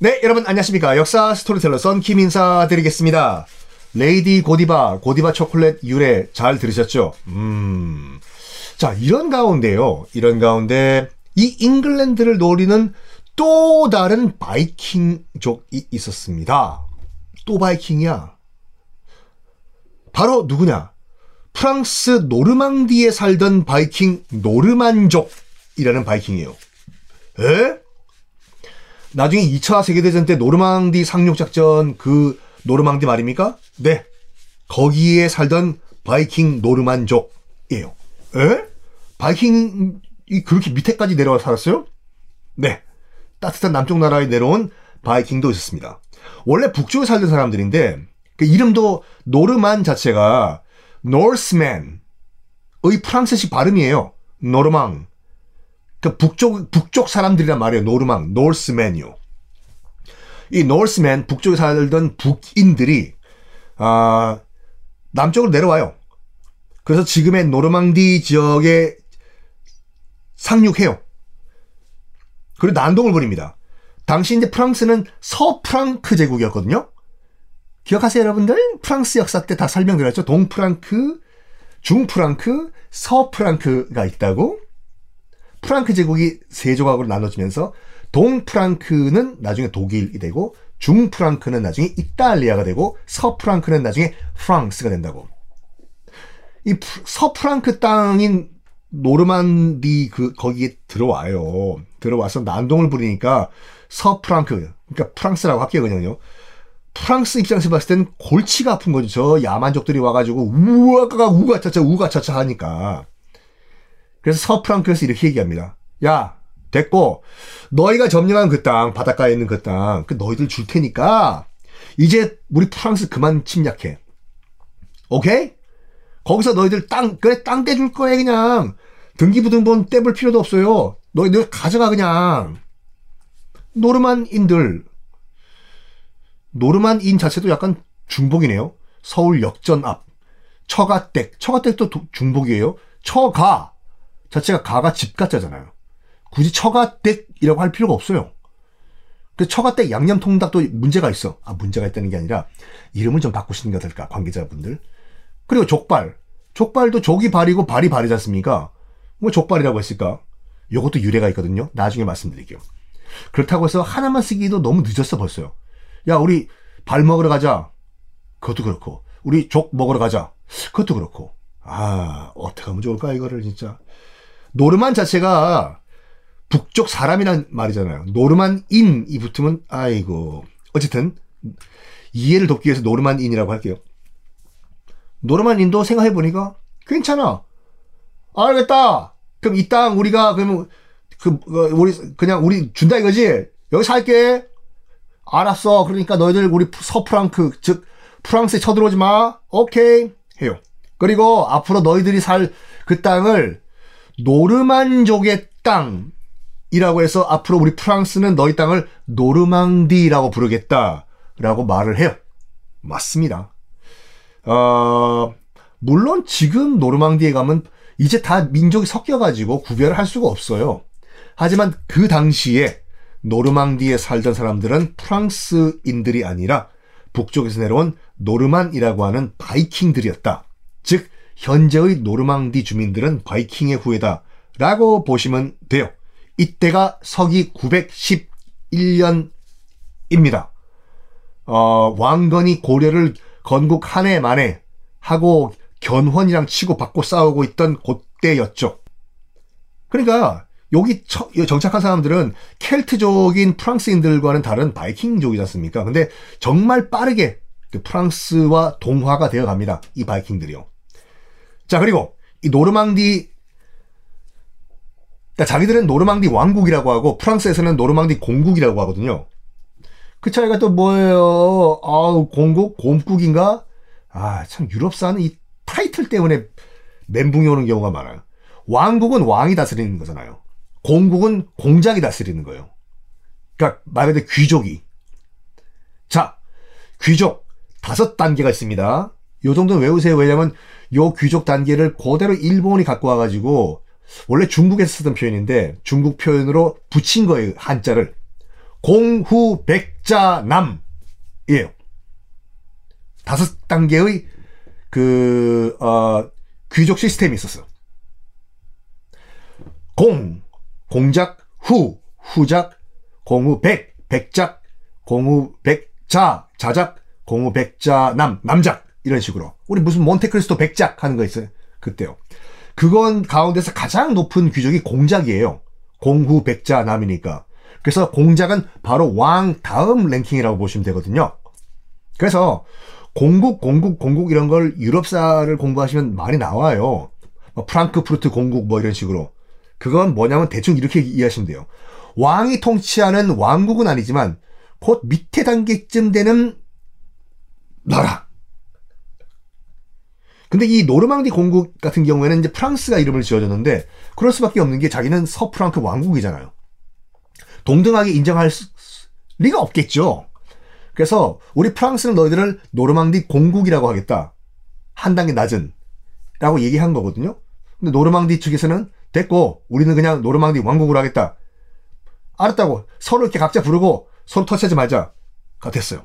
네, 여러분 안녕하십니까. 역사 스토리텔러 썬킴 인사 드리겠습니다. 레이디 고디바, 고디바 초콜릿 유래 잘 들으셨죠? 음. 자, 이런 가운데요. 이런 가운데 이 잉글랜드를 노리는 또 다른 바이킹족이 있었습니다. 또 바이킹이야. 바로 누구냐? 프랑스 노르망디에 살던 바이킹 노르만족이라는 바이킹이에요. 에? 나중에 2차 세계대전 때 노르망디 상륙작전 그 노르망디 말입니까? 네. 거기에 살던 바이킹 노르만족이에요. 에? 바이킹이 그렇게 밑에까지 내려와 살았어요? 네. 따뜻한 남쪽 나라에 내려온 바이킹도 있었습니다. 원래 북쪽에 살던 사람들인데 그 이름도 노르만 자체가 노스맨의 프랑스식 발음이에요. 노르망. 그 북쪽 북쪽 사람들이란 말이에요. 노르망, 노스맨이요. 이 노스맨 북쪽에 살던 북인들이 아 남쪽으로 내려와요. 그래서 지금의 노르망디 지역에 상륙해요. 그리고 난동을 부립니다. 당시 이제 프랑스는 서프랑크 제국이었거든요. 기억하세요, 여러분들? 프랑스 역사 때 다 설명드렸죠. 동프랑크, 중프랑크, 서프랑크가 있다고. 프랑크 제국이 세 조각으로 나눠지면서 동프랑크는 나중에 독일이 되고 중프랑크는 나중에 이탈리아가 되고 서프랑크는 나중에 프랑스가 된다고. 이 서프랑크 땅인 노르만디 그 거기에 들어와요. 들어와서 난동을 부리니까 서프랑크 그러니까 프랑스라고 할게요 그냥요. 프랑스 입장에서 봤을 땐 골치가 아픈 거죠. 저 야만족들이 와가지고 우와가 우가차차 우가차차 하니까. 그래서 서프랑크에서 이렇게 얘기합니다. 야, 됐고, 너희가 점령한 그 땅, 바닷가에 있는 그 땅, 그 너희들 줄 테니까, 이제 우리 프랑스 그만 침략해. 오케이? 거기서 너희들 땅, 그래, 땅 떼줄 거야, 그냥. 등기부등본 떼볼 필요도 없어요. 너희들 가져가, 그냥. 노르만인들. 노르만인 자체도 약간 중복이네요. 서울 역전 앞. 처가댁. 처가댁도 중복이에요. 처가. 자체가 가가 집가자잖아요. 굳이 처가댁이라고 할 필요가 없어요. 그 처가댁 양념통닭도 문제가 있어. 아, 문제가 있다는 게 아니라 이름을 좀 바꾸시는 게 어떨까, 관계자분들. 그리고 족발. 족발도 족이 발이고 발이 발이지 않습니까? 뭐 족발이라고 했을까? 이것도 유래가 있거든요. 나중에 말씀드릴게요. 그렇다고 해서 하나만 쓰기도 너무 늦었어 벌써요. 야 우리 발 먹으러 가자. 그것도 그렇고 우리 족 먹으러 가자. 그것도 그렇고 아 어떻게 하면 좋을까 이거를 진짜 노르만 자체가 북쪽 사람이란 말이잖아요. 노르만인이 붙으면 아이고 어쨌든 이해를 돕기 위해서 노르만인이라고 할게요. 노르만인도 생각해 보니까 괜찮아. 알겠다. 그럼 이 땅 우리가 그러면 그, 그 우리 그냥 우리 준다 이거지. 여기 살게. 알았어. 그러니까 너희들 우리 서프랑크 즉 프랑스에 쳐들어오지 마. 오케이 해요. 그리고 앞으로 너희들이 살 그 땅을 노르만족의 땅이라고 해서 앞으로 우리 프랑스는 너희 땅을 노르망디라고 부르겠다라고 말을 해요. 맞습니다. 어, 물론 지금 노르망디에 가면 이제 다 민족이 섞여가지고 구별을 할 수가 없어요. 하지만 그 당시에 노르망디에 살던 사람들은 프랑스인들이 아니라 북쪽에서 내려온 노르만이라고 하는 바이킹들이었다. 즉 현재의 노르망디 주민들은 바이킹의 후예다. 라고 보시면 돼요. 이때가 서기 911년입니다. 어, 왕건이 고려를 건국 한 해 만에 하고 견훤이랑 치고 받고 싸우고 있던 그때였죠. 그러니까 여기 정착한 사람들은 켈트족인 프랑스인들과는 다른 바이킹족이지 않습니까? 근데 정말 빠르게 그 프랑스와 동화가 되어 갑니다. 이 바이킹들이요. 자, 그리고 이 노르망디 그러니까 자기들은 노르망디 왕국이라고 하고 프랑스에서는 노르망디 공국이라고 하거든요. 그 차이가 또 뭐예요? 아우 공국 곰국인가? 아 참 유럽사는 이 타이틀 때문에 멘붕이 오는 경우가 많아요. 왕국은 왕이 다스리는 거잖아요. 공국은 공작이 다스리는 거예요. 그러니까 말 그대로 귀족이. 자, 귀족 다섯 단계가 있습니다. 요 정도는 외우세요. 왜냐면 요 귀족 단계를 그대로 일본이 갖고 와가지고 원래 중국에서 쓰던 표현인데 중국 표현으로 붙인 거예요. 한자를. 공후백자남이에요. 다섯 단계의 그, 어, 귀족 시스템이 있었어. 공, 공작, 후, 후작, 공후백, 백작, 공후백자, 자작, 공후백자남, 남작. 이런 식으로. 우리 무슨 몬테크리스토 백작 하는 거 있어요. 그때요. 그건 가운데서 가장 높은 귀족이 공작이에요. 공후 백자 남이니까. 그래서 공작은 바로 왕 다음 랭킹이라고 보시면 되거든요. 그래서 공국, 공국, 공국 이런 걸 유럽사를 공부하시면 많이 나와요. 뭐 프랑크푸르트 공국 뭐 이런 식으로. 그건 뭐냐면 대충 이렇게 이해하시면 돼요. 왕이 통치하는 왕국은 아니지만 곧 밑에 단계쯤 되는 나라. 근데 이 노르망디 공국 같은 경우에는 이제 프랑스가 이름을 지어줬는데 그럴 수밖에 없는 게 자기는 서프랑크 왕국이잖아요. 동등하게 인정할 수, 리가 없겠죠. 그래서 우리 프랑스는 너희들을 노르망디 공국이라고 하겠다. 한 단계 낮은 라고 얘기한 거거든요. 근데 노르망디 측에서는 됐고 우리는 그냥 노르망디 왕국으로 하겠다. 알았다고 서로 이렇게 각자 부르고 서로 터치하지 말자. 가 됐어요.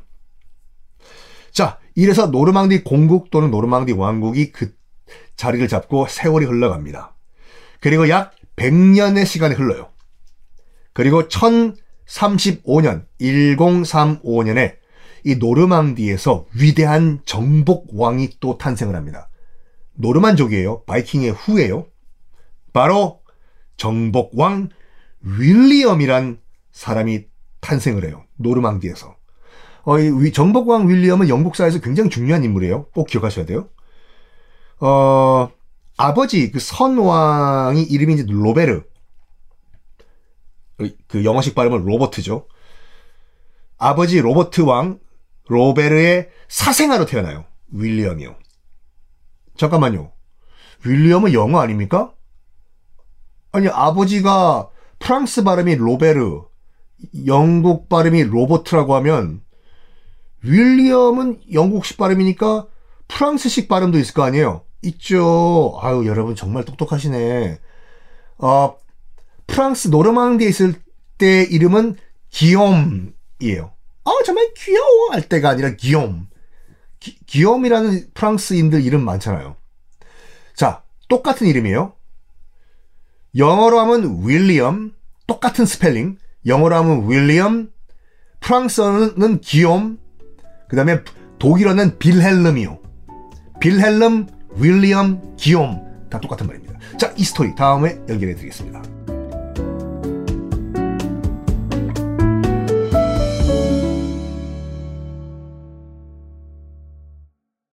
자, 이래서 노르망디 공국 또는 노르망디 왕국이 그 자리를 잡고 세월이 흘러갑니다. 그리고 약 100년의 시간이 흘러요. 그리고 1035년, 1035년에 이 노르망디에서 위대한 정복왕이 또 탄생을 합니다. 노르만족이에요. 바이킹의 후예요. 바로 정복왕 윌리엄이란 사람이 탄생을 해요. 노르망디에서. 어, 이 정복왕 윌리엄은 영국사에서 굉장히 중요한 인물이에요. 꼭 기억하셔야 돼요. 어, 아버지 그 선왕이 이름이 이제 로베르. 그 영어식 발음은 로버트죠. 아버지 로버트 왕 로베르의 사생아로 태어나요. 윌리엄이요. 잠깐만요. 윌리엄은 영어 아닙니까? 아니 아버지가 프랑스 발음이 로베르, 영국 발음이 로버트라고 하면 윌리엄은 영국식 발음이니까 프랑스식 발음도 있을 거 아니에요? 있죠. 아유, 여러분 정말 똑똑하시네. 어, 프랑스 노르망디에 있을 때 이름은 기욤이에요. 아, 정말 귀여워 할 때가 아니라 기욤. 기, 기욤이라는 프랑스인들 이름 많잖아요. 자, 똑같은 이름이에요. 영어로 하면 윌리엄, 똑같은 스펠링. 영어로 하면 윌리엄, 프랑스어는 기욤, 그 다음에 독일어는 빌헬름이요. 빌헬름, 윌리엄, 기욤 다 똑같은 말입니다. 자, 이 스토리 다음에 연결해 드리겠습니다.